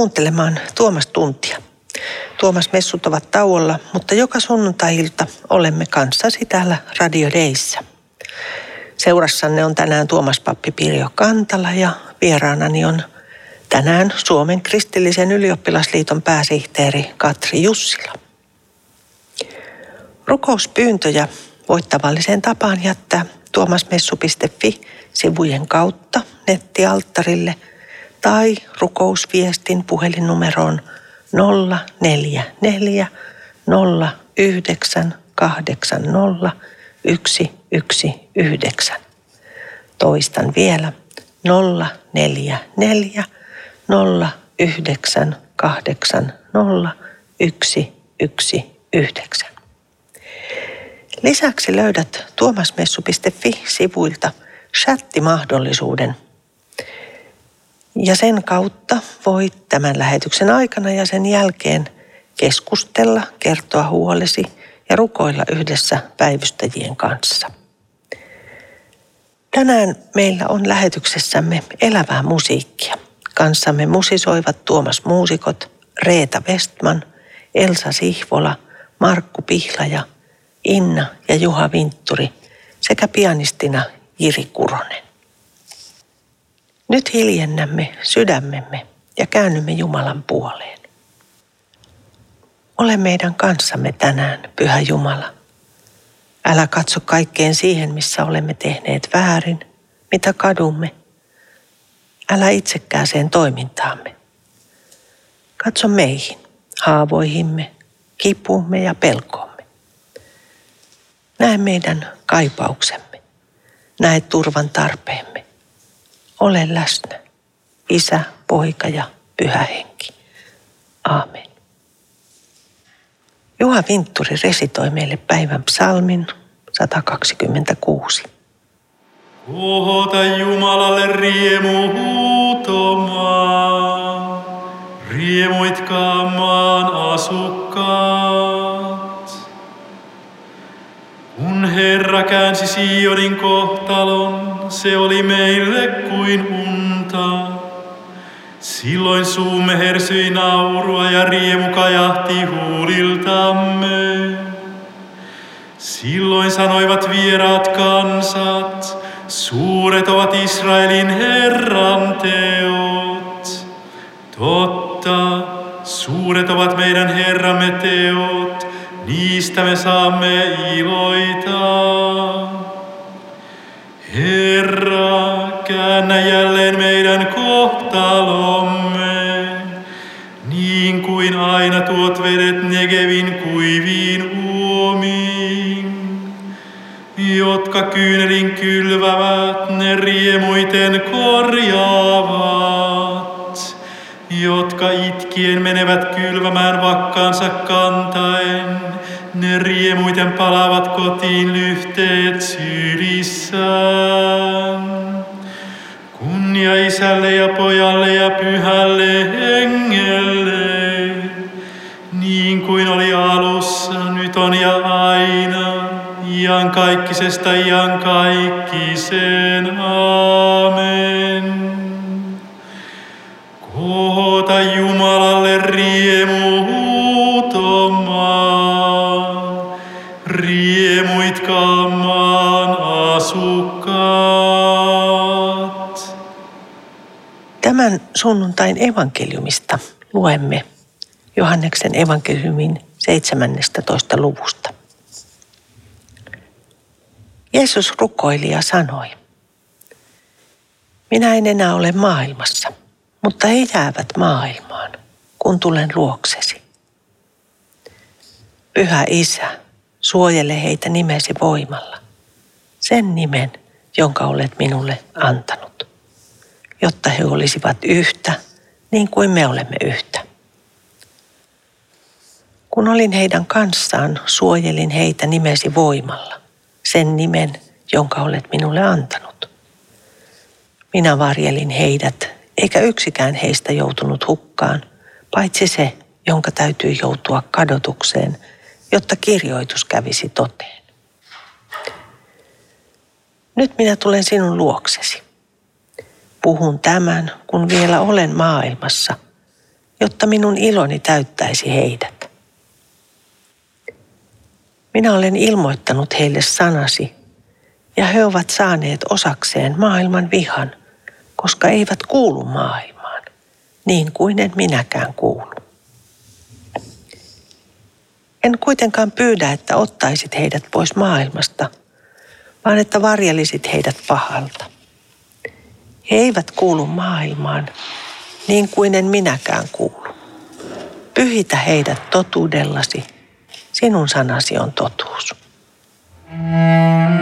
Kuuntelemaan Tuomas Tuntia. Tuomas Messut ovat tauolla, mutta joka sunnuntai-ilta olemme kanssasi täällä Radio Deissä. Seurassanne on tänään Tuomas Pappi Pirjo Kantala ja vieraanani on tänään Suomen kristillisen ylioppilasliiton pääsihteeri Katri Jussila. Rukouspyyntöjä voit tavalliseen tapaan jättää tuomasmessu.fi sivujen kautta nettialttarille tai rukousviestin puhelinnumeroon 044 09 80 119. Toistan vielä 044 09 80 119. Lisäksi löydät tuomasmessu.fi-sivuilta chattimahdollisuuden. Ja sen kautta voit tämän lähetyksen aikana ja sen jälkeen keskustella, kertoa huolesi ja rukoilla yhdessä päivystäjien kanssa. Tänään meillä on lähetyksessämme elävää musiikkia. Kanssamme musisoivat Tuomas Muusikot, Reeta Westman, Elsa Sihvola, Markku Pihlaja – Inna ja Juha Vintturi sekä pianistina Jiri Kuronen. Nyt hiljennämme sydämemme ja käännymme Jumalan puoleen. Ole meidän kanssamme tänään, Pyhä Jumala. Älä katso kaikkeen siihen, missä olemme tehneet väärin, mitä kadumme. Älä itsekkääseen toimintaamme. Katso meihin, haavoihimme, kipuumme ja pelkoon. Näe meidän kaipauksemme. Näe turvan tarpeemme. Ole läsnä. Isä, poika ja pyhä henki. Aamen. Juha Vintturi resitoi meille päivän psalmin 126. Kohota Jumalalle riemu huutomaan, riemuitkaa maan asukkaat. Kun Herra käänsi Sionin kohtalon, se oli meille kuin unta. Silloin suumme hersyi naurua ja riemu kajahti huuliltamme. Silloin sanoivat vieraat kansat, suuret ovat Israelin Herran teot. Totta, suuret ovat meidän Herramme teot, niistä me saamme iloita. Herra, käännä jälleen meidän kohtalomme, niin kuin aina tuot vedet Negevin kuiviin uomiin, jotka kyynelin kylvävät, ne riemuiten korjaavat, jotka itkien menevät kylvämään vakkaansa kantaen, ne riemuiten palavat kotiin lyhteet syylissään. Kunnia isälle ja pojalle ja pyhälle hengelle, niin kuin oli alussa, nyt on ja aina, iankaikkisesta iankaikkiseen. Aamen. Kohota Jumalalle riemu asukkaat. Tämän sunnuntain evankeliumista luemme Johanneksen evankeliumin 17. luvusta. Jeesus rukoili ja sanoi, minä en enää ole maailmassa, mutta he jäävät maailmaan, kun tulen luoksesi. Pyhä Isä, suojele heitä nimesi voimalla, sen nimen, jonka olet minulle antanut, jotta he olisivat yhtä, niin kuin me olemme yhtä. Kun olin heidän kanssaan, suojelin heitä nimesi voimalla, sen nimen, jonka olet minulle antanut. Minä varjelin heidät, eikä yksikään heistä joutunut hukkaan, paitsi se, jonka täytyy joutua kadotukseen, jotta kirjoitus kävisi toteen. Nyt minä tulen sinun luoksesi. Puhun tämän, kun vielä olen maailmassa, jotta minun iloni täyttäisi heidät. Minä olen ilmoittanut heille sanasi, ja he ovat saaneet osakseen maailman vihan, koska eivät kuulu maailmaan, niin kuin en minäkään kuulu. En kuitenkaan pyydä, että ottaisit heidät pois maailmasta, vaan että varjelisit heidät pahalta. He eivät kuulu maailmaan, niin kuin en minäkään kuulu. Pyhitä heidät totuudellasi. Sinun sanasi on totuus. Tervetuloa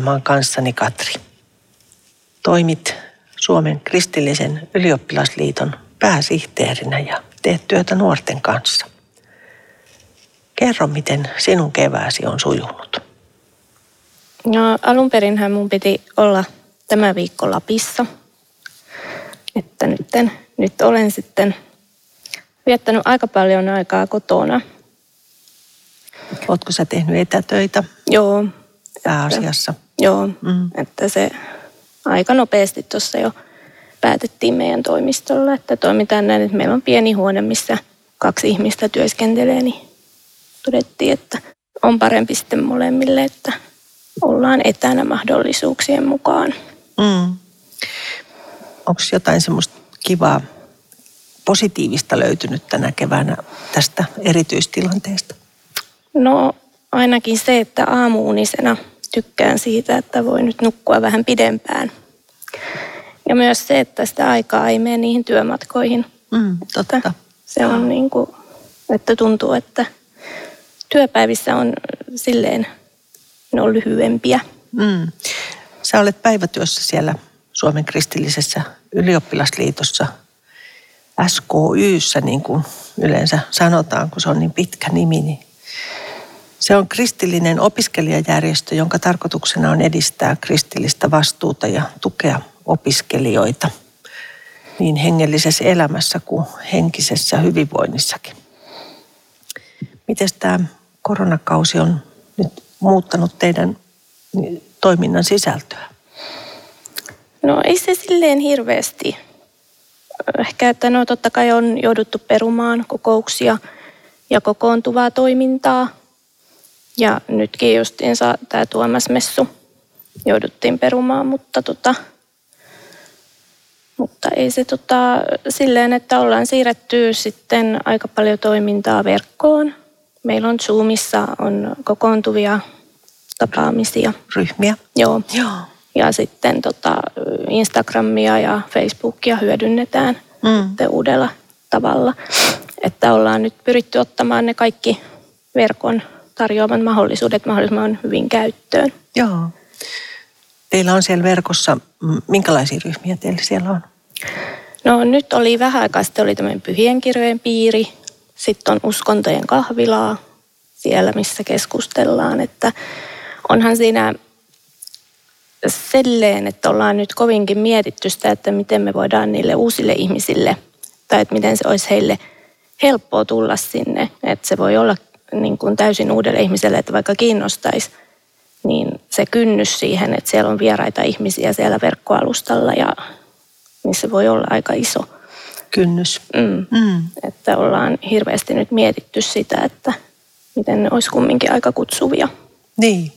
keskustelemaan kanssani Katri. Toimit Suomen kristillisen ylioppilasliiton pääsihteerinä ja teet työtä nuorten kanssa. Kerro, miten sinun kevääsi on sujunut. No, alun perinhän mun piti olla tämä viikko Lapissa. Että nyt, nyt olen sitten viettänyt aika paljon aikaa kotona. Oletko sä tehnyt etätöitä? Joo, pääasiassa. Että, joo, mm. että se aika nopeasti tuossa jo päätettiin meidän toimistolla, että toimitaan näin, että meillä on pieni huone, missä kaksi ihmistä työskentelee, niin todettiin, että on parempi sitten molemmille, että ollaan etänä mahdollisuuksien mukaan. Mm. Onko jotain semmoista kivaa positiivista löytynyt tänä keväänä tästä erityistilanteesta? No ainakin se, että aamuunisena tykkään siitä, että voi nyt nukkua vähän pidempään. Ja myös se, että sitä aikaa ei mene niihin työmatkoihin. Mm, totta. Se on niin kuin, että tuntuu, että työpäivissä on silleen, ne on lyhyempiä. Mm. Sä olet päivätyössä siellä Suomen kristillisessä ylioppilasliitossa SKYssä, niin kuin yleensä sanotaan, kun se on niin pitkä nimi. Niin se on kristillinen opiskelijajärjestö, jonka tarkoituksena on edistää kristillistä vastuuta ja tukea opiskelijoita niin hengellisessä elämässä kuin henkisessä hyvinvoinnissakin. Miten tämä koronakausi on nyt muuttanut teidän toiminnan sisältöä? No ei se silleen hirveästi. Ehkä, että no totta kai on jouduttu perumaan kokouksia ja kokoontuvaa toimintaa. Ja nytkin justiinsa tämä Tuomas-messu jouduttiin perumaan, mutta, tota, mutta ei se tota, silleen, että ollaan siirretty sitten aika paljon toimintaa verkkoon. Meillä on Zoomissa on kokoontuvia tapaamisia. Ryhmiä? Joo. Joo. Ja sitten tota Instagramia ja Facebookia hyödynnetään mm. uudella tavalla. Että ollaan nyt pyritty ottamaan ne kaikki verkon tarjoaman mahdollisuudet mahdollisimman hyvin käyttöön. Joo. Teillä on siellä verkossa, minkälaisia ryhmiä teillä siellä on? No nyt oli vähän aikaa sitten oli tämmöinen pyhien kirjojen piiri. Sitten on uskontojen kahvilaa siellä, missä keskustellaan. Että onhan siinä selleen, että ollaan nyt kovinkin mietitty sitä, että miten me voidaan niille uusille ihmisille, tai että miten se olisi heille helppoa tulla sinne. Että se voi olla niin kuin täysin uudelle ihmiselle, että vaikka kiinnostaisi, niin se kynnys siihen, että siellä on vieraita ihmisiä siellä verkkoalustalla ja niin se voi olla aika iso. Kynnys. Mm. Mm. Että ollaan hirveästi nyt mietitty sitä, että miten ne olisi kumminkin aika kutsuvia. Niin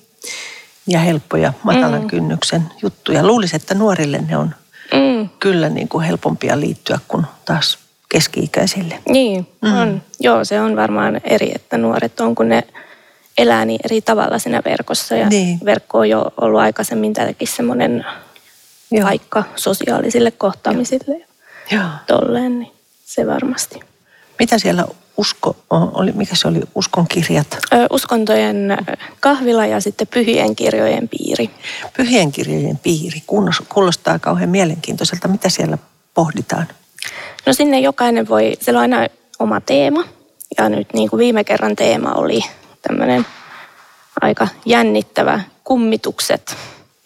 ja helppoja matalan mm. kynnyksen juttuja. Luulisin, että nuorille ne on mm. kyllä niin kuin helpompia liittyä kuin taas keski-ikäisille. Niin, mm. on. Joo, se on varmaan eri, että nuoret on, kun ne elää niin eri tavalla siinä verkossa. Ja niin. verkko on jo ollut aikaisemmin tälläkin semmoinen paikka sosiaalisille kohtaamisille. Joo. Tolleen, niin se varmasti. Mitä siellä usko, oli, mikä se oli, uskon kirjat? Uskontojen kahvila ja sitten pyhien kirjojen piiri. Pyhien kirjojen piiri, kuulostaa kauhean mielenkiintoiselta. Mitä siellä pohditaan? No sinne jokainen voi, siellä on aina oma teema. Ja nyt niin kuin viime kerran teema oli tämmöinen aika jännittävä kummitukset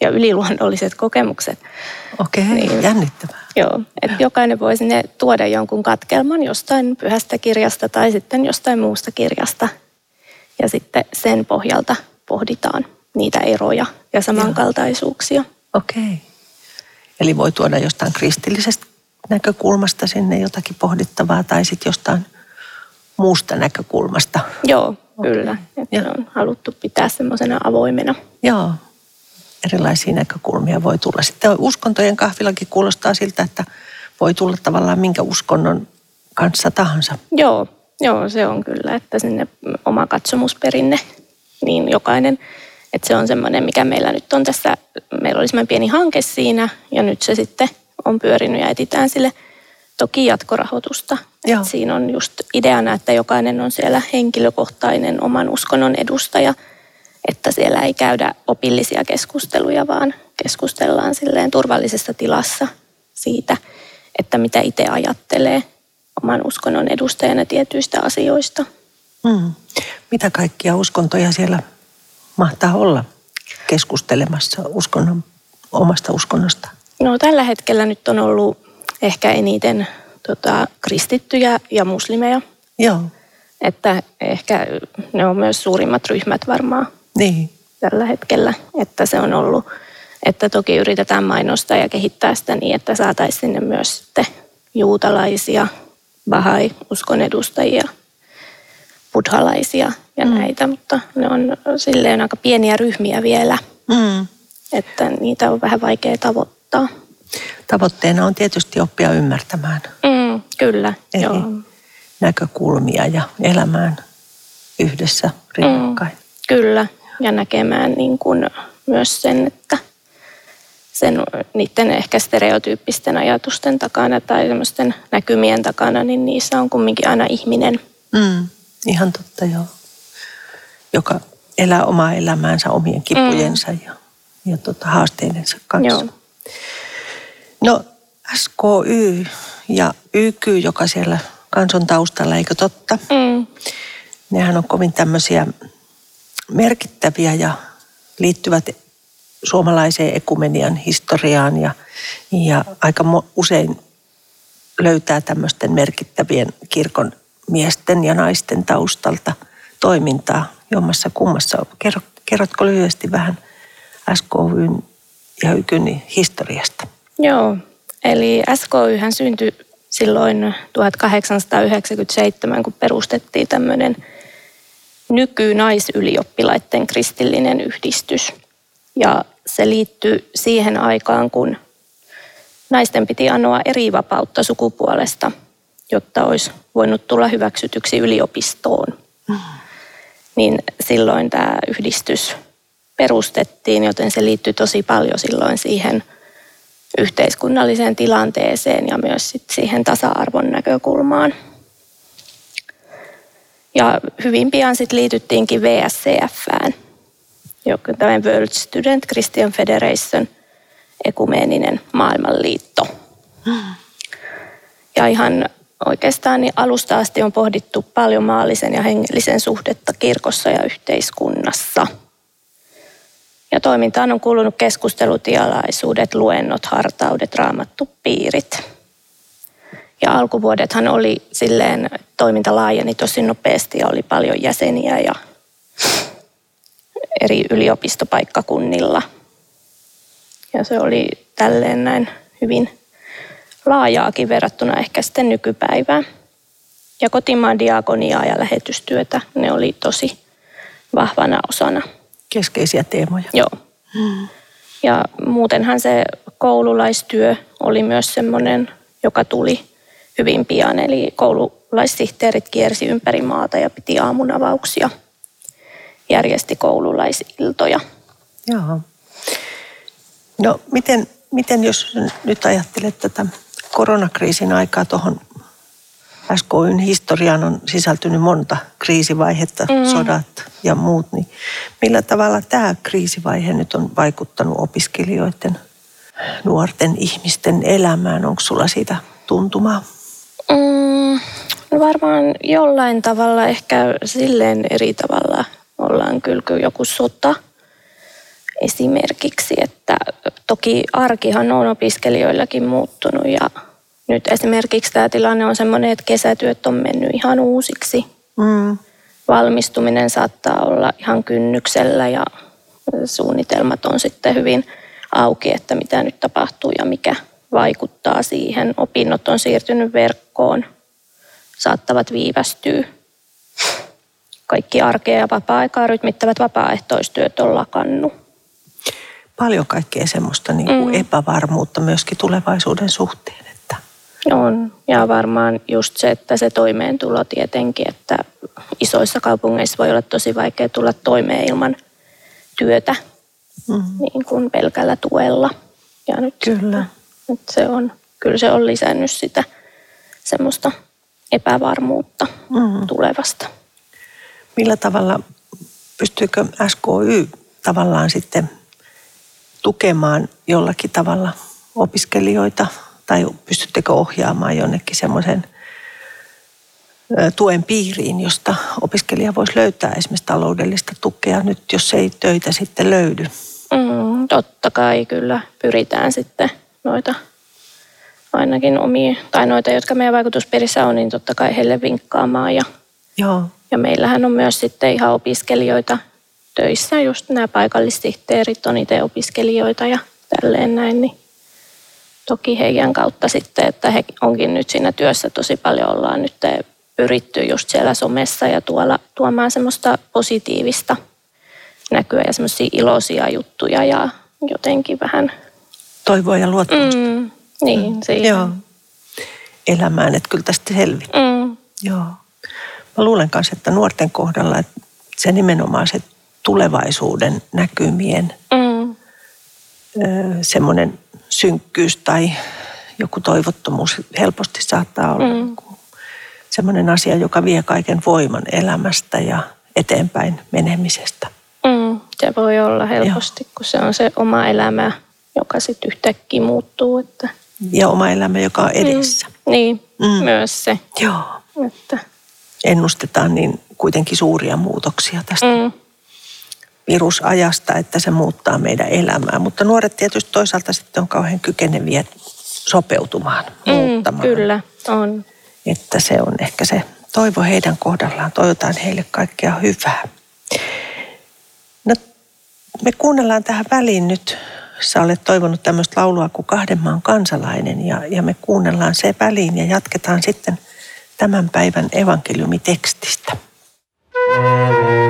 ja yliluonnolliset kokemukset. Okei, okay, niin, jännittävää. Joo, että jokainen voi sinne tuoda jonkun katkelman jostain pyhästä kirjasta tai sitten jostain muusta kirjasta. Ja sitten sen pohjalta pohditaan niitä eroja ja samankaltaisuuksia. Okei. Okay. Eli voi tuoda jostain kristillisestä näkökulmasta sinne jotakin pohdittavaa tai sitten jostain muusta näkökulmasta. Joo, okay. kyllä. Että on haluttu pitää semmoisena avoimena. Joo, erilaisia näkökulmia voi tulla. Sitten uskontojen kahvilakin kuulostaa siltä, että voi tulla tavallaan minkä uskonnon kanssa tahansa. Joo, joo se on kyllä, että sinne oma katsomusperinne, niin jokainen, että se on semmoinen, mikä meillä nyt on tässä, meillä oli semmoinen pieni hanke siinä ja nyt se sitten on pyörinyt ja etitään sille toki jatkorahoitusta. Joo. siinä on just ideana, että jokainen on siellä henkilökohtainen oman uskonnon edustaja – että siellä ei käydä opillisia keskusteluja, vaan keskustellaan silleen turvallisessa tilassa siitä, että mitä itse ajattelee oman uskonnon edustajana tietyistä asioista. Hmm. Mitä kaikkia uskontoja siellä mahtaa olla keskustelemassa uskonnon, omasta uskonnosta? No tällä hetkellä nyt on ollut ehkä eniten tota, kristittyjä ja muslimeja. Joo. Että ehkä ne on myös suurimmat ryhmät varmaan niin. tällä hetkellä. Että se on ollut, että toki yritetään mainostaa ja kehittää sitä niin, että saataisiin sinne myös sitten juutalaisia, bahai, uskon edustajia, buddhalaisia ja mm. näitä, mutta ne on silleen aika pieniä ryhmiä vielä, Mm. että niitä on vähän vaikea tavoittaa. Tavoitteena on tietysti oppia ymmärtämään Mm, kyllä, eri joo. näkökulmia ja elämään yhdessä rinnakkain. Kyllä, ja näkemään niin kuin myös sen, että sen, niiden ehkä stereotyyppisten ajatusten takana tai semmoisten näkymien takana, niin niissä on kumminkin aina ihminen. Mm. Ihan totta, joo. Joka elää omaa elämäänsä omien kipujensa ja, ja tota, haasteidensa kanssa. Joo. No SKY ja YK, joka siellä kanson taustalla, eikö totta? Mm, Nehän on kovin tämmöisiä merkittäviä ja liittyvät suomalaiseen ekumenian historiaan ja, ja aika usein löytää tämmöisten merkittävien kirkon miesten ja naisten taustalta toimintaa jommassa kummassa. Kerro, kerrotko lyhyesti vähän SKYn ja YKyn historiasta? joo, eli SKYhän syntyi silloin 1897, kun perustettiin tämmöinen nykynaisylioppilaiden kristillinen yhdistys. Ja se liittyy siihen aikaan, kun naisten piti anoa eri vapautta sukupuolesta, jotta olisi voinut tulla hyväksytyksi yliopistoon. Niin silloin tämä yhdistys perustettiin, joten se liittyy tosi paljon silloin siihen yhteiskunnalliseen tilanteeseen ja myös sit siihen tasa-arvon näkökulmaan. Ja hyvin pian sitten liityttiinkin VSCFään, joka on tämä World Student Christian Federation, ekumeeninen maailmanliitto. Ja ihan oikeastaan niin alusta asti on pohdittu paljon maallisen ja hengellisen suhdetta kirkossa ja yhteiskunnassa. Ja toimintaan on kuulunut keskustelutialaisuudet, luennot, hartaudet, raamattupiirit. Ja alkuvuodethan oli silleen, toiminta laajeni tosi nopeasti ja oli paljon jäseniä ja eri yliopistopaikkakunnilla. Ja se oli tälleen näin hyvin laajaakin verrattuna ehkä sitten nykypäivään. Ja kotimaan diakoniaa ja lähetystyötä, ne oli tosi vahvana osana. Keskeisiä teemoja. Joo. Ja muutenhan se koululaistyö oli myös semmoinen, joka tuli hyvin pian. Eli koululaissihteerit kiersi ympäri maata ja piti aamunavauksia. Järjesti koululaisiltoja. Joo. No miten, miten jos nyt ajattelet tätä koronakriisin aikaa tuohon SKYn historiaan on sisältynyt monta kriisivaihetta, mm. sodat ja muut, niin millä tavalla tämä kriisivaihe nyt on vaikuttanut opiskelijoiden, nuorten ihmisten elämään? Onko sulla siitä tuntumaa? Mm, no varmaan jollain tavalla, ehkä silleen eri tavalla ollaan kyllä joku sota esimerkiksi, että toki arkihan on opiskelijoillakin muuttunut ja nyt esimerkiksi tämä tilanne on sellainen, että kesätyöt on mennyt ihan uusiksi. Mm. Valmistuminen saattaa olla ihan kynnyksellä ja suunnitelmat on sitten hyvin auki, että mitä nyt tapahtuu ja mikä vaikuttaa siihen. Opinnot on siirtynyt verkkoon, saattavat viivästyä. Kaikki arkea ja vapaa-aikaa rytmittävät vapaaehtoistyöt on lakannut. Paljon kaikkea semmoista niin kuin Mm. epävarmuutta myöskin tulevaisuuden suhteen. On, ja varmaan just se, että se toimeentulo tietenkin, että isoissa kaupungeissa voi olla tosi vaikea tulla toimeen ilman työtä mm. niin kuin pelkällä tuella. Ja nyt, Kyllä. nyt se on, kyllä se on lisännyt sitä semmoista epävarmuutta Mm. tulevasta. Millä tavalla pystyykö SKY tavallaan sitten tukemaan jollakin tavalla opiskelijoita tai pystyttekö ohjaamaan jonnekin semmoisen tuen piiriin, josta opiskelija voisi löytää esimerkiksi taloudellista tukea nyt, jos ei töitä sitten löydy. Mm, totta kai kyllä pyritään sitten noita ainakin omia, tai noita, jotka meidän vaikutuspiirissä on, niin totta kai heille vinkkaamaan. Ja, Joo, ja meillähän on myös sitten ihan opiskelijoita töissä, just nämä paikallissihteerit on itse opiskelijoita ja tälleen näin, niin toki heidän kautta sitten, että he onkin nyt siinä työssä tosi paljon ollaan nyt pyritty just siellä somessa ja tuolla tuomaan semmoista positiivista näkyä ja semmoisia iloisia juttuja ja jotenkin vähän... Toivoa ja luottamusta. Mm, niin, mm. siihen. Joo. Elämään, että kyllä tästä selvitään. Mm, Joo. Mä luulen kanssa, että nuorten kohdalla että se nimenomaan se tulevaisuuden näkymien mm, semmoinen synkkyys tai joku toivottomuus helposti saattaa olla Mm. mm. semmoinen asia, joka vie kaiken voiman elämästä ja eteenpäin menemisestä. mm, se voi olla helposti, kun se on se oma elämä, joka sitten yhtäkkiä muuttuu. Että, Ja oma elämä, joka on edessä. Mm, niin, Mm. mm. myös se. Joo. Että, Ennustetaan niin kuitenkin suuria muutoksia tästä mm, virusajasta, että se muuttaa meidän elämää. Mutta nuoret tietysti toisaalta sitten on kauhean kykeneviä sopeutumaan, mm, muuttamaan. kyllä, on. Että se on ehkä se toivo heidän kohdallaan. Toivotaan heille kaikkea hyvää. No, me kuunnellaan tähän väliin nyt. Sä olet toivonut tämmöistä laulua kuin Kahden maan kansalainen ja, ja me kuunnellaan se väliin ja jatketaan sitten tämän päivän evankeliumitekstistä. Edessä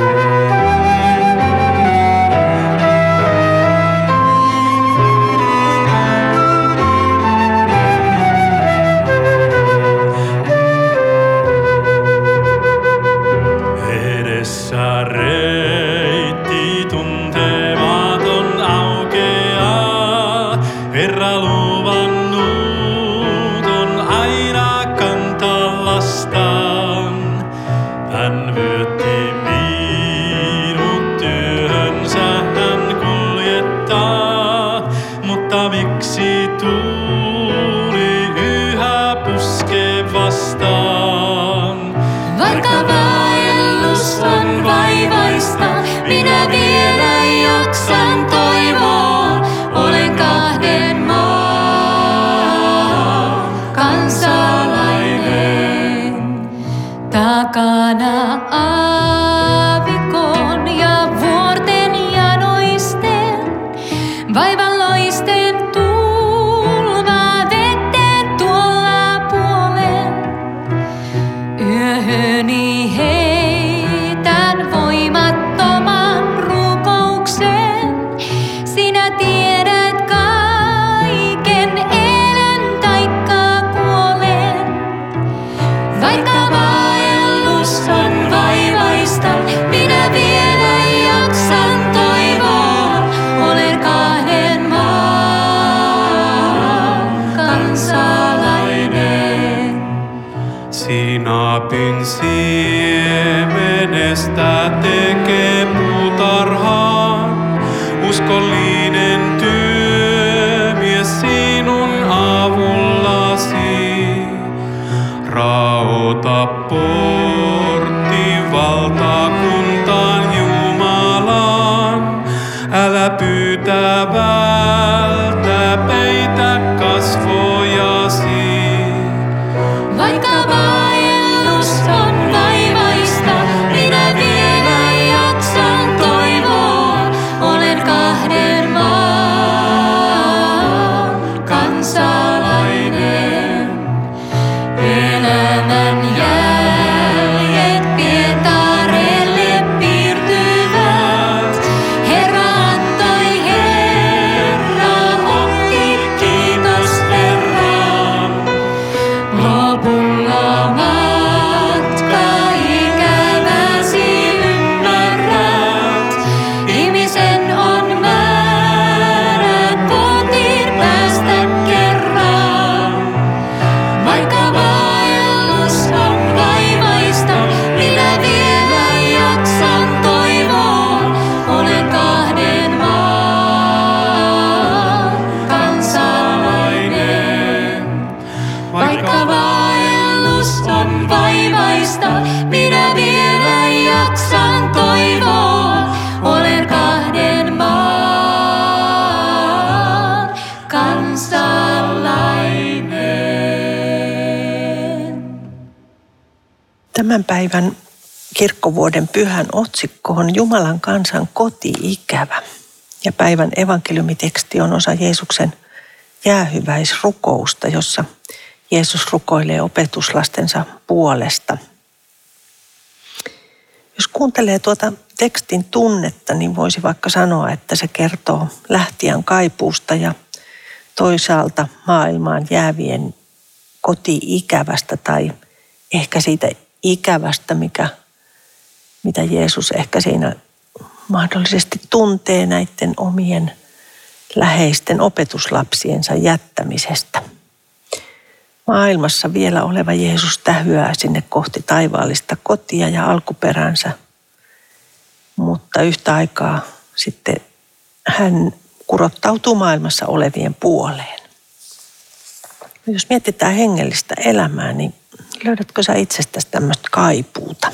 About. Kirkkovuoden pyhän otsikko on Jumalan kansan koti-ikävä. Ja päivän evankeliumiteksti on osa Jeesuksen jäähyväisrukousta, jossa Jeesus rukoilee opetuslastensa puolesta kuuntelee tuota tekstin tunnetta, niin voisi vaikka sanoa, että se kertoo lähtijän kaipuusta ja toisaalta maailmaan jäävien koti-ikävästä tai ehkä siitä ikävästä, mikä, mitä Jeesus ehkä siinä mahdollisesti tuntee näiden omien läheisten opetuslapsiensa jättämisestä. Maailmassa vielä oleva Jeesus tähyää sinne kohti taivaallista kotia ja alkuperänsä, mutta yhtä aikaa sitten hän kurottautuu maailmassa olevien puoleen. Jos mietitään hengellistä elämää, niin löydätkö sä itsestäsi tämmöistä kaipuuta?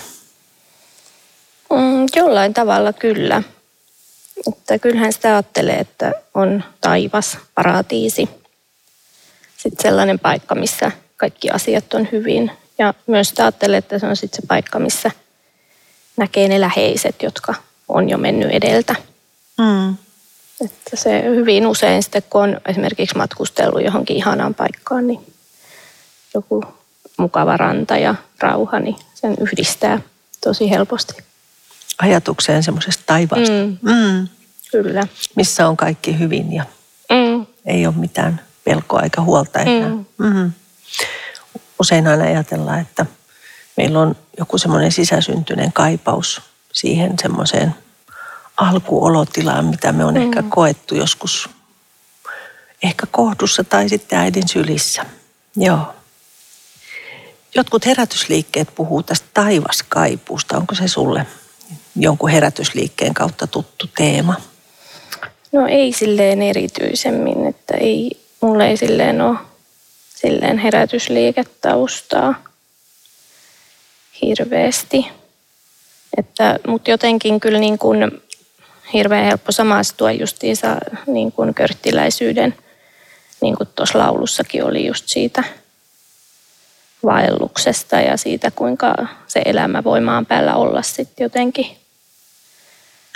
Mm, jollain tavalla kyllä. Että kyllähän sitä ajattelee, että on taivas, paratiisi. Sitten sellainen paikka, missä kaikki asiat on hyvin. Ja myös sitä ajattelee, että se on sitten se paikka, missä näkee ne läheiset, jotka on jo mennyt edeltä. Mm. Että se hyvin usein sitten, kun on esimerkiksi matkustellut johonkin ihanaan paikkaan, niin joku mukava ranta ja rauha, niin sen yhdistää tosi helposti. Ajatukseen semmoisesta taivaasta, Mm, mm. kyllä. missä on kaikki hyvin ja Mm, ei ole mitään pelkoa eikä huolta enää. Mm. Mm. Usein aina ajatellaan, että meillä on joku semmoinen sisäsyntyinen kaipaus siihen semmoiseen alkuolotilaan, mitä me on mm. ehkä koettu joskus ehkä kohdussa tai sitten äidin sylissä. Joo. Jotkut herätysliikkeet puhuu tästä taivaskaipuusta. Onko se sulle jonkun herätysliikkeen kautta tuttu teema? No ei silleen erityisemmin, että ei, mulle ei silleen ole silleen herätysliiketaustaa hirveästi. Että, mutta jotenkin kyllä niin kuin hirveän helppo samaistua justiinsa niin kuin körttiläisyyden, niin kuin tuossa laulussakin oli just siitä vaelluksesta ja siitä, kuinka se elämä voi maan päällä olla sitten jotenkin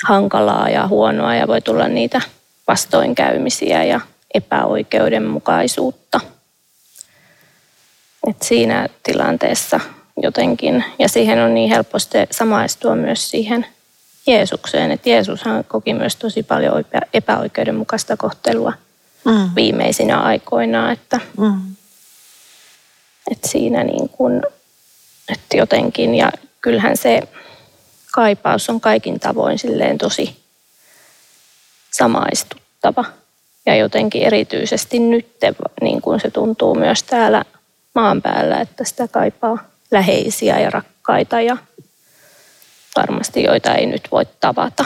hankalaa ja huonoa ja voi tulla niitä vastoinkäymisiä ja epäoikeudenmukaisuutta. Et siinä tilanteessa jotenkin, ja siihen on niin helposti samaistua myös siihen Jeesukseen, että Jeesushan koki myös tosi paljon epäoikeudenmukaista kohtelua Mm. viimeisinä aikoina, että, Mm. että siinä niin kuin, että jotenkin, ja kyllähän se kaipaus on kaikin tavoin silleen tosi samaistuttava. Ja jotenkin erityisesti nyt niin kuin se tuntuu myös täällä maan päällä, että sitä kaipaa läheisiä ja rakkaita ja varmasti joita ei nyt voi tavata.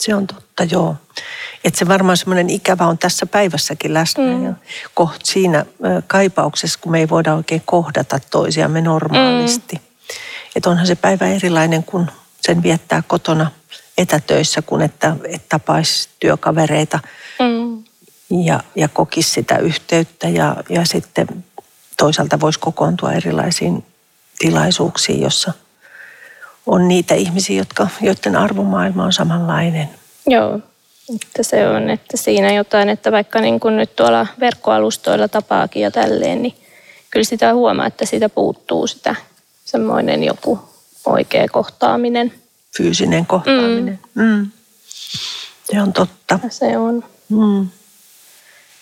Se on totta, joo. Että se varmaan semmoinen ikävä on tässä päivässäkin läsnä. Mm. Ja koht siinä kaipauksessa, kun me ei voida oikein kohdata toisiamme normaalisti. Mm. Että onhan se päivä erilainen, kun sen viettää kotona etätöissä, kun että, että tapaisi työkavereita Mm. ja, ja kokisi sitä yhteyttä. Ja, ja sitten toisaalta voisi kokoontua erilaisiin tilaisuuksiin, jossa on niitä ihmisiä, jotka, joiden arvomaailma on samanlainen. Joo, että se on, että siinä jotain, että vaikka niin kuin nyt tuolla verkkoalustoilla tapaakin ja tälleen, niin kyllä sitä huomaa, että siitä puuttuu sitä semmoinen joku oikea kohtaaminen. Fyysinen kohtaaminen. Mm. Mm. Se on totta. Ja se on. Mm.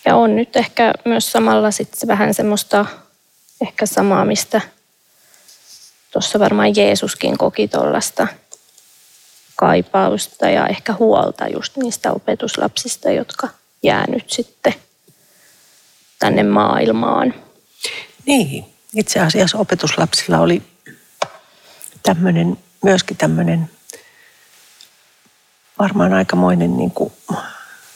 Ja on nyt ehkä myös samalla sitten vähän semmoista ehkä samaa, mistä tuossa varmaan Jeesuskin koki tuollaista kaipausta ja ehkä huolta just niistä opetuslapsista, jotka jää nyt sitten tänne maailmaan. Niin, itse asiassa opetuslapsilla oli tämmöinen, myöskin tämmöinen varmaan aikamoinen niin kuin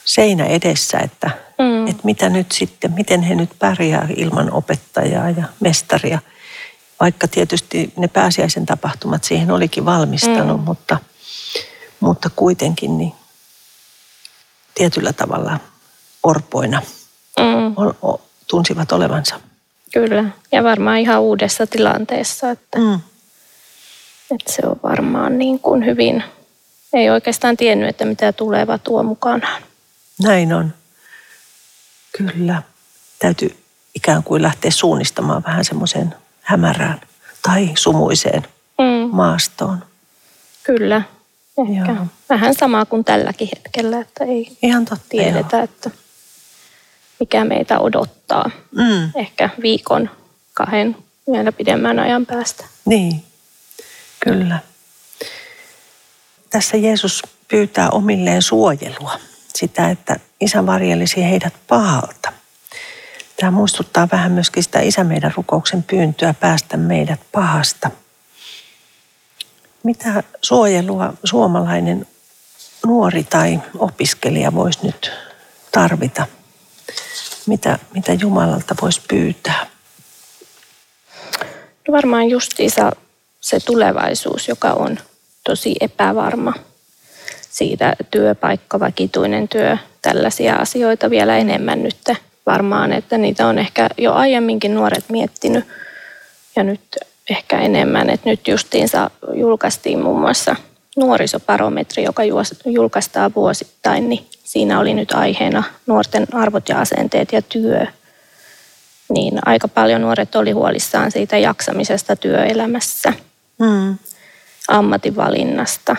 seinä edessä, että, Mm. että mitä nyt sitten, miten he nyt pärjää ilman opettajaa ja mestaria. Vaikka tietysti ne pääsiäisen tapahtumat siihen olikin valmistanut, Mm. mutta, mutta kuitenkin niin tietyllä tavalla orpoina Mm, tunsivat olevansa. kyllä, ja varmaan ihan uudessa tilanteessa, että, Mm. Että se on varmaan niin kuin hyvin, ei oikeastaan tiennyt, että mitä tuleva tuo mukanaan. Näin on. Kyllä. Täytyy ikään kuin lähteä suunnistamaan vähän semmoiseen hämärään tai sumuiseen Mm, maastoon. Kyllä, ehkä. Joo. Vähän sama kuin tälläkin hetkellä, että ei Ihan totta. tiedetä, että mikä meitä odottaa. joo. Mm, Ehkä viikon, kahden vielä pidemmän ajan päästä. niin, kyllä. Tässä Jeesus pyytää omilleen suojelua. Sitä, että isä varjelisi heidät pahalta. Tämä muistuttaa vähän myöskin sitä isä meidän rukouksen pyyntöä päästä meidät pahasta. Mitä suojelua suomalainen nuori tai opiskelija voisi nyt tarvita? Mitä, mitä Jumalalta voisi pyytää? No varmaan justiinsa se tulevaisuus, joka on tosi epävarma. Siitä työpaikka, vakituinen työ, tällaisia asioita vielä enemmän nyt varmaan, että niitä on ehkä jo aiemminkin nuoret miettinyt ja nyt ehkä enemmän, että nyt justiinsa julkaistiin muun muassa nuorisobarometri, joka julkaistaan vuosittain, niin siinä oli nyt aiheena nuorten arvot ja asenteet ja työ. Niin aika paljon nuoret oli huolissaan siitä jaksamisesta työelämässä, Mm, ammatinvalinnasta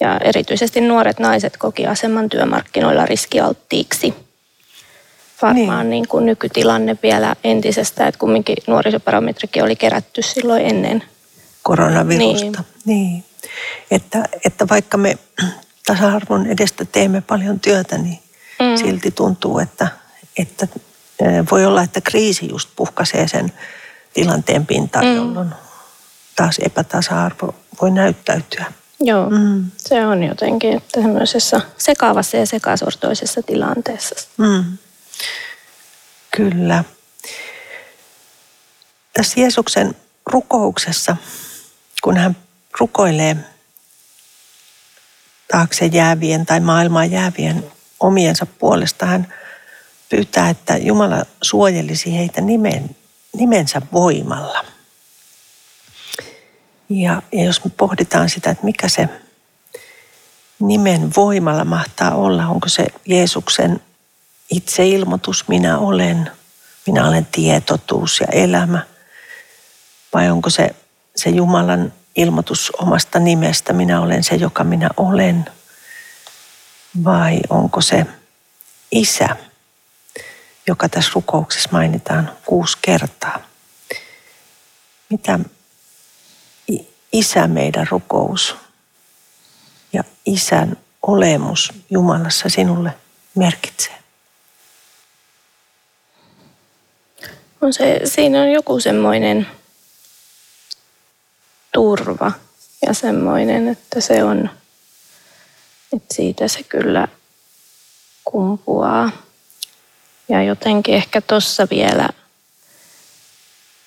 ja erityisesti nuoret naiset koki aseman työmarkkinoilla riskialttiiksi. Varmaan niin. kuin nykytilanne vielä entisestä, että kumminkin nuorisobarometrikin oli kerätty silloin ennen. koronavirusta. Niin. niin. Että, että vaikka me tasa-arvon edestä teemme paljon työtä, niin Mm. silti tuntuu, että, että voi olla, että kriisi just puhkaisee sen tilanteen pintaan, mm. jolloin taas epätasa-arvo voi näyttäytyä. Joo, Mm. se on jotenkin että semmoisessa sekaavassa ja sekasortoisessa tilanteessa. Mm. Kyllä. Tässä Jeesuksen rukouksessa, kun hän rukoilee taakse jäävien tai maailmaan jäävien omiensa puolesta, hän pyytää, että Jumala suojelisi heitä nimen, nimensä voimalla. Ja, ja jos me pohditaan sitä, että mikä se nimen voimalla mahtaa olla, onko se Jeesuksen itseilmoitus, minä olen, minä olen tietotuus ja elämä, vai onko se, se Jumalan ilmoitus omasta nimestä, minä olen se, joka minä olen, vai onko se isä, joka tässä rukouksessa mainitaan kuusi kertaa. Mitä isä meidän rukous ja isän olemus Jumalassa sinulle merkitsee? On se, siinä on joku semmoinen turva ja semmoinen, että se on, että siitä se kyllä kumpuaa. Ja jotenkin ehkä tuossa vielä,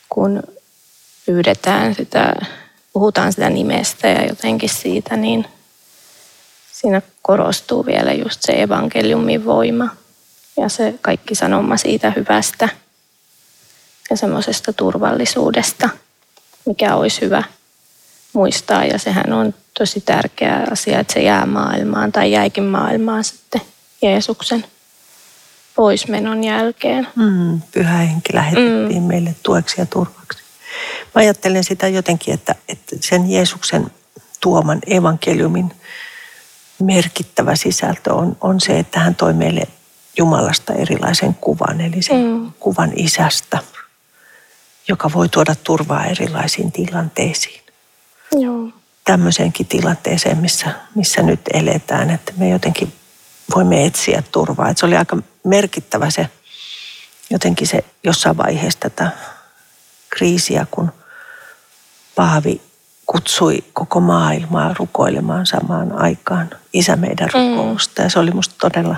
kun pyydetään sitä, puhutaan sitä nimestä ja jotenkin siitä, niin siinä korostuu vielä just se evankeliumin voima ja se kaikki sanoma siitä hyvästä ja semmoisesta turvallisuudesta, mikä olisi hyvä muistaa. Ja sehän on tosi tärkeä asia, että se jää maailmaan tai jäikin maailmaan sitten Jeesuksen poismenon jälkeen. Mm, pyhä henki lähetettiin mm. meille tueksi ja turvaksi. Mä ajattelen sitä jotenkin, että, että sen Jeesuksen tuoman evankeliumin merkittävä sisältö on, on se, että hän toi meille Jumalasta erilaisen kuvan, eli sen Mm. kuvan isästä, joka voi tuoda turvaa erilaisiin tilanteisiin. Joo. Tämmöiseenkin tilanteeseen, missä, missä nyt eletään, että me jotenkin voimme etsiä turvaa. Että se oli aika merkittävä se, jotenkin se jossain vaiheessa tätä kriisiä, kun Paavi kutsui koko maailmaa rukoilemaan samaan aikaan isä meidän rukousta. Ja se oli musta todella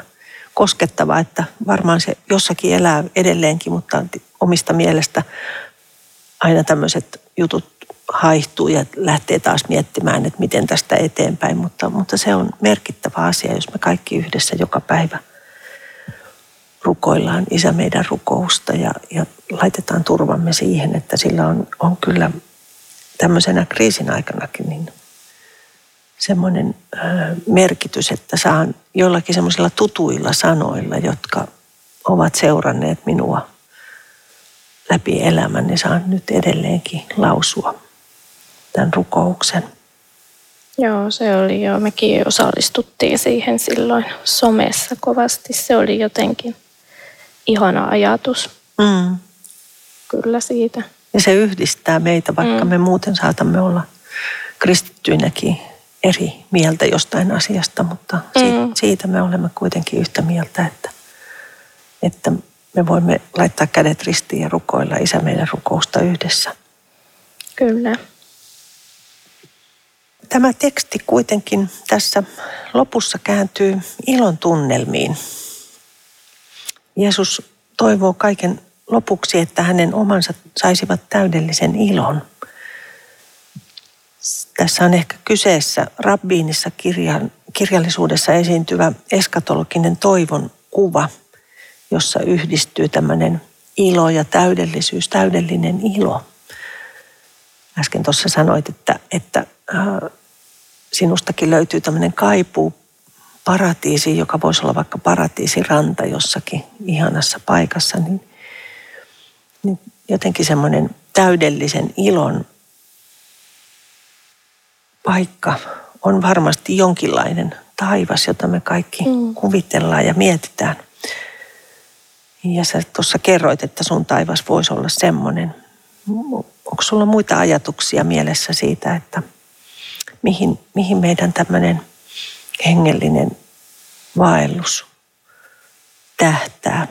koskettavaa, että varmaan se jossakin elää edelleenkin, mutta omista mielestä aina tämmöiset jutut haihtuu ja lähtee taas miettimään, että miten tästä eteenpäin. Mutta, mutta se on merkittävä asia, jos me kaikki yhdessä joka päivä rukoillaan isä meidän rukousta ja, ja laitetaan turvamme siihen, että sillä on, on kyllä tämmöisenä kriisin aikanakin niin semmoinen merkitys, että saan jollakin semmoisilla tutuilla sanoilla, jotka ovat seuranneet minua läpi elämän, niin saan nyt edelleenkin lausua tämän rukouksen. Joo, se oli jo. Mekin osallistuttiin siihen silloin somessa kovasti. Se oli jotenkin ihana ajatus Mm. kyllä siitä. Ja se yhdistää meitä, vaikka Mm. me muuten saatamme olla kristittyinäkin eri mieltä jostain asiasta, mutta siitä, Mm. siitä me olemme kuitenkin yhtä mieltä, että, että me voimme laittaa kädet ristiin ja rukoilla Isä meidän rukousta yhdessä. Kyllä. Tämä teksti kuitenkin tässä lopussa kääntyy ilon tunnelmiin. Jeesus toivoo kaiken lopuksi, että hänen omansa saisivat täydellisen ilon. Tässä on ehkä kyseessä rabbiinissa kirjan, kirjallisuudessa esiintyvä eskatologinen toivon kuva, jossa yhdistyy tämmöinen ilo ja täydellisyys, täydellinen ilo. Äsken tuossa sanoit, että, että äh, sinustakin löytyy tämmöinen kaipuu paratiisi, joka voisi olla vaikka paratiisiranta jossakin ihanassa paikassa, niin, niin jotenkin semmoinen täydellisen ilon paikka on varmasti jonkinlainen taivas, jota me kaikki Mm. kuvitellaan ja mietitään. Ja sä tuossa kerroit, että sun taivas voisi olla semmoinen. Onko sulla muita ajatuksia mielessä siitä, että mihin, mihin meidän tämmöinen hengellinen vaellus tähtää?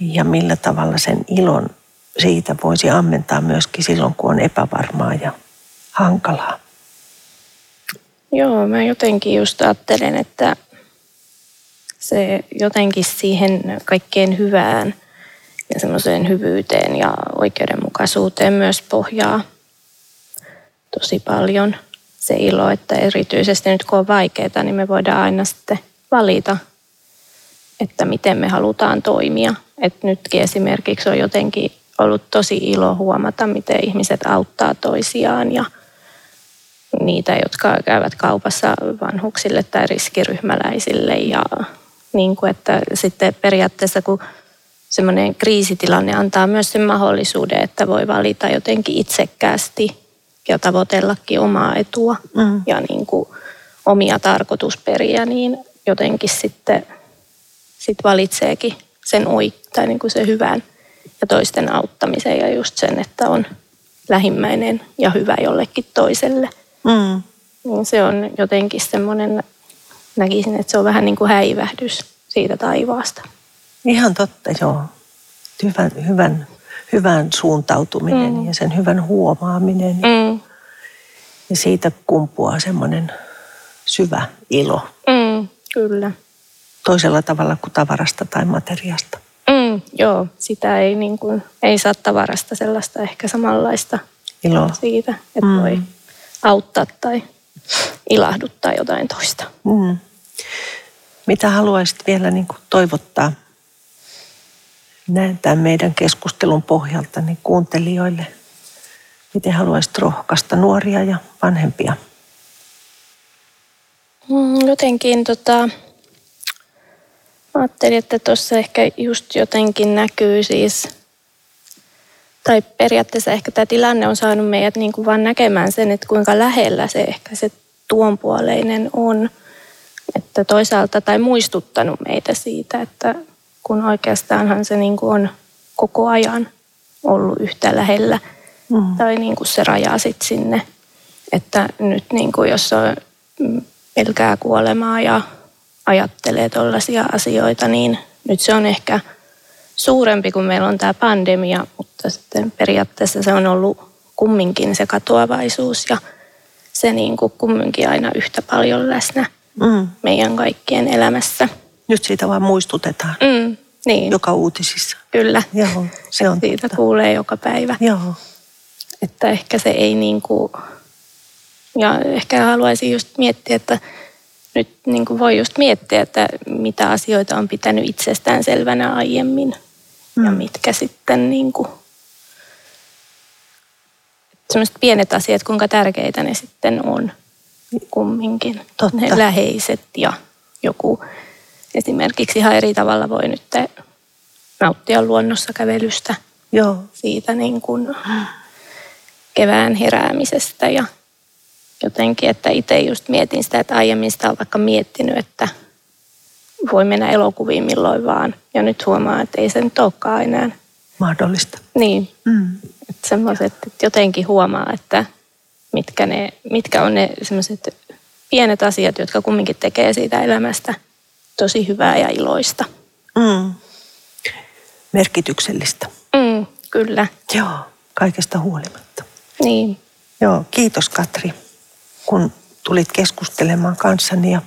Ja millä tavalla sen ilon siitä voisi ammentaa myöskin silloin, kun on epävarmaa ja hankalaa. Joo, mä jotenkin just ajattelen, että se jotenkin siihen kaikkeen hyvään ja semmoiseen hyvyyteen ja oikeudenmukaisuuteen myös pohjaa tosi paljon se ilo, että erityisesti nyt kun on vaikeaa, niin me voidaan aina sitten valita, että miten me halutaan toimia. Et nytkin esimerkiksi on jotenkin ollut tosi ilo huomata, miten ihmiset auttaa toisiaan ja niitä, jotka käyvät kaupassa vanhuksille tai riskiryhmäläisille. Ja niin kuin, että sitten periaatteessa kun semmoinen kriisitilanne antaa myös sen mahdollisuuden, että voi valita jotenkin itsekkäästi ja tavoitellakin omaa etua Mm. ja niin kuin omia tarkoitusperiä, niin jotenkin sitten sit valitseekin sen oik- tai niin kuin sen hyvän ja toisten auttamisen ja just sen, että on lähimmäinen ja hyvä jollekin toiselle. Mm. Niin se on jotenkin semmoinen, näkisin, että se on vähän niin kuin häivähdys siitä taivaasta. Ihan totta, joo. Hyvän, hyvän, hyvän suuntautuminen Mm. ja sen hyvän huomaaminen. Mm. Ja siitä kumpuaa semmoinen syvä ilo Mm, kyllä. Toisella tavalla kuin tavarasta tai materiasta. Mm, joo, sitä ei, niin kuin, ei saa tavarasta sellaista ehkä samanlaista Ilo. siitä, että Mm. voi auttaa tai ilahduttaa jotain toista. Mm. Mitä haluaisit vielä niin kuin toivottaa näin tämän meidän keskustelun pohjalta niin kuuntelijoille? Miten haluaisit rohkaista nuoria ja vanhempia? Mm, jotenkin tota, ajattelin, että tuossa ehkä just jotenkin näkyy siis, tai periaatteessa ehkä tämä tilanne on saanut meidät niin kuin vaan näkemään sen, että kuinka lähellä se ehkä se tuonpuoleinen on. Että toisaalta, tai muistuttanut meitä siitä, että kun oikeastaanhan se niin kuin on koko ajan ollut yhtä lähellä, Mm. tai niin kuin se rajaa sit sinne, että nyt niin kuin jos on mm, pelkää kuolemaa ja ajattelee tällaisia asioita, niin nyt se on ehkä suurempi kuin meillä on tämä pandemia, mutta sitten periaatteessa se on ollut kumminkin se katoavaisuus ja se niin kuin kumminkin aina yhtä paljon läsnä Mm. meidän kaikkien elämässä. Nyt siitä vaan muistutetaan Mm, niin, joka uutisissa. kyllä. Joo, se on Siitä totta. kuulee joka päivä. Joo. Että ehkä se ei niin kuin, ja ehkä haluaisin just miettiä, että nyt niin kuin voi just miettiä, että mitä asioita on pitänyt itsestään selvänä aiemmin ja Mm. mitkä sitten niin kuin, sellaiset pienet asiat, kuinka tärkeitä ne sitten on kumminkin. Totta. Ne läheiset ja joku esimerkiksi ihan eri tavalla voi nyt nauttia luonnossa kävelystä Joo. siitä niin kuin kevään heräämisestä ja jotenkin, että itse just mietin sitä, että aiemmin sitä on vaikka miettinyt, että voi mennä elokuviin milloin vaan. Ja nyt huomaa, että ei se nyt olekaan enää. Mahdollista. Niin, Mm. että semmoiset, että jotenkin huomaa, että mitkä, ne, mitkä on ne semmoiset pienet asiat, jotka kumminkin tekee siitä elämästä tosi hyvää ja iloista. Mm. Merkityksellistä. Mm, kyllä, Joo, kaikesta huolimatta. niin. Joo, kiitos Katri, kun tulit keskustelemaan kanssani ja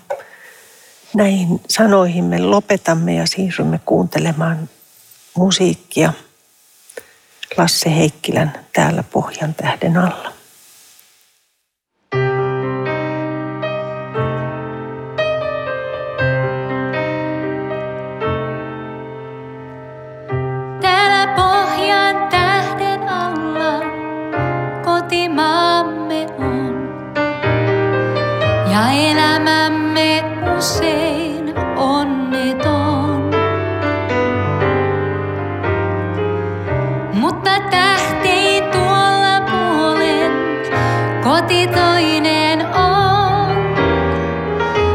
näihin sanoihin me lopetamme ja siirrymme kuuntelemaan musiikkia Lasse Heikkilän täällä Pohjan tähden alla. Koti toinen on.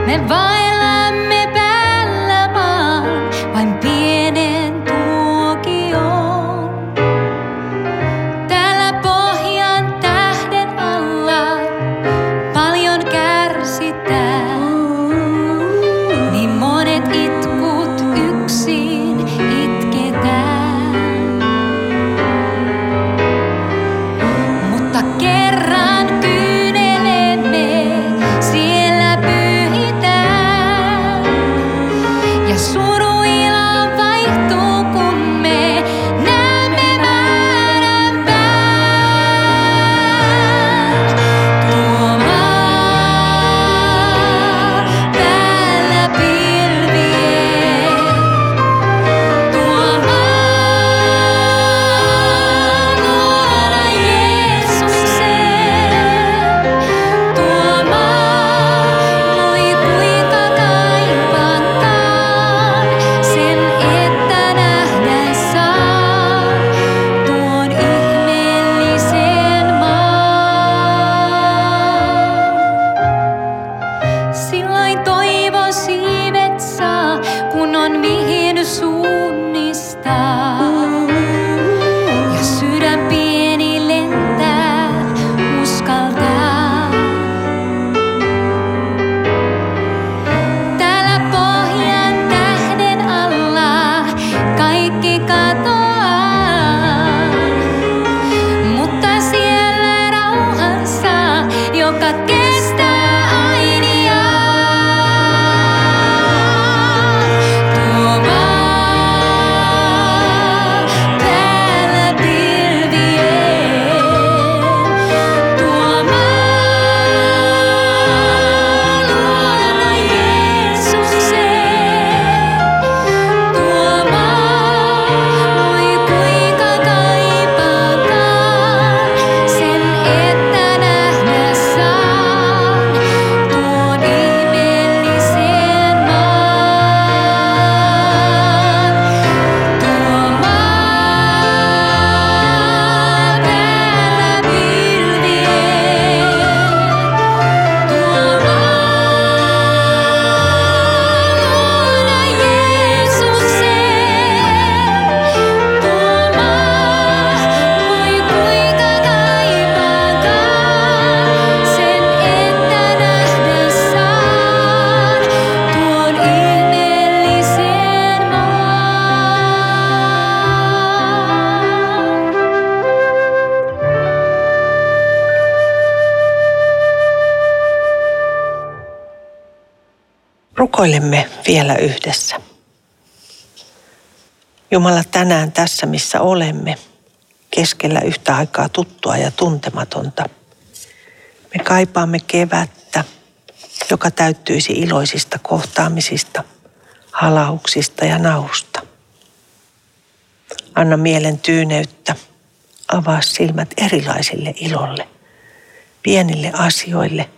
Me vaellamme vielä yhdessä. Jumala, tänään tässä, missä olemme, keskellä yhtä aikaa tuttua ja tuntematonta, me kaipaamme kevättä, joka täyttyisi iloisista kohtaamisista, halauksista ja nausta. Anna mielen tyyneyttä, avaa silmät erilaisille ilolle, pienille asioille,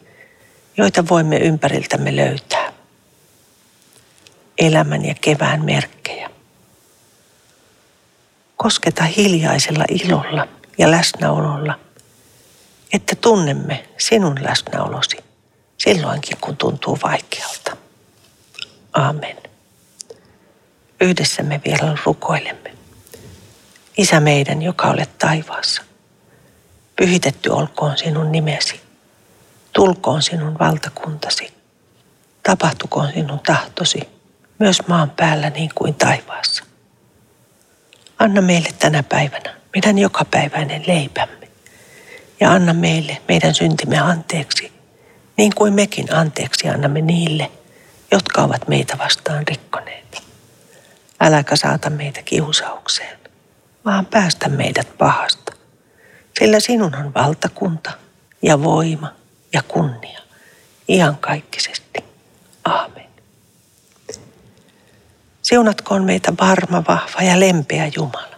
joita voimme ympäriltämme löytää. Elämän ja kevään merkkejä. Kosketa hiljaisella ilolla ja läsnäololla että tunnemme sinun läsnäolosi silloinkin, kun tuntuu vaikealta. Amen. Yhdessä me vielä rukoilemme. Isä meidän, joka olet taivaassa, pyhitetty olkoon sinun nimesi. Tulkoon sinun valtakuntasi. Tapahtukoon sinun tahtosi, myös maan päällä niin kuin taivaassa. Anna meille tänä päivänä meidän jokapäiväinen leipämme. Ja anna meille meidän syntimme anteeksi, niin kuin mekin anteeksi annamme niille, jotka ovat meitä vastaan rikkoneet. Äläkä saata meitä kiusaukseen, vaan päästä meidät pahasta. Sillä sinun on valtakunta ja voima ja kunnia iankaikkisesti. Aamen. Siunatkoon meitä varma, vahva ja lempeä Jumala.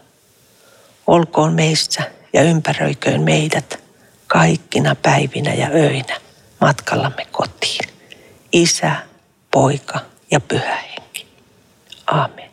Olkoon meissä ja ympäröiköön meidät kaikkina päivinä ja öinä matkallamme kotiin. Isä, poika ja pyhä henki. Aamen.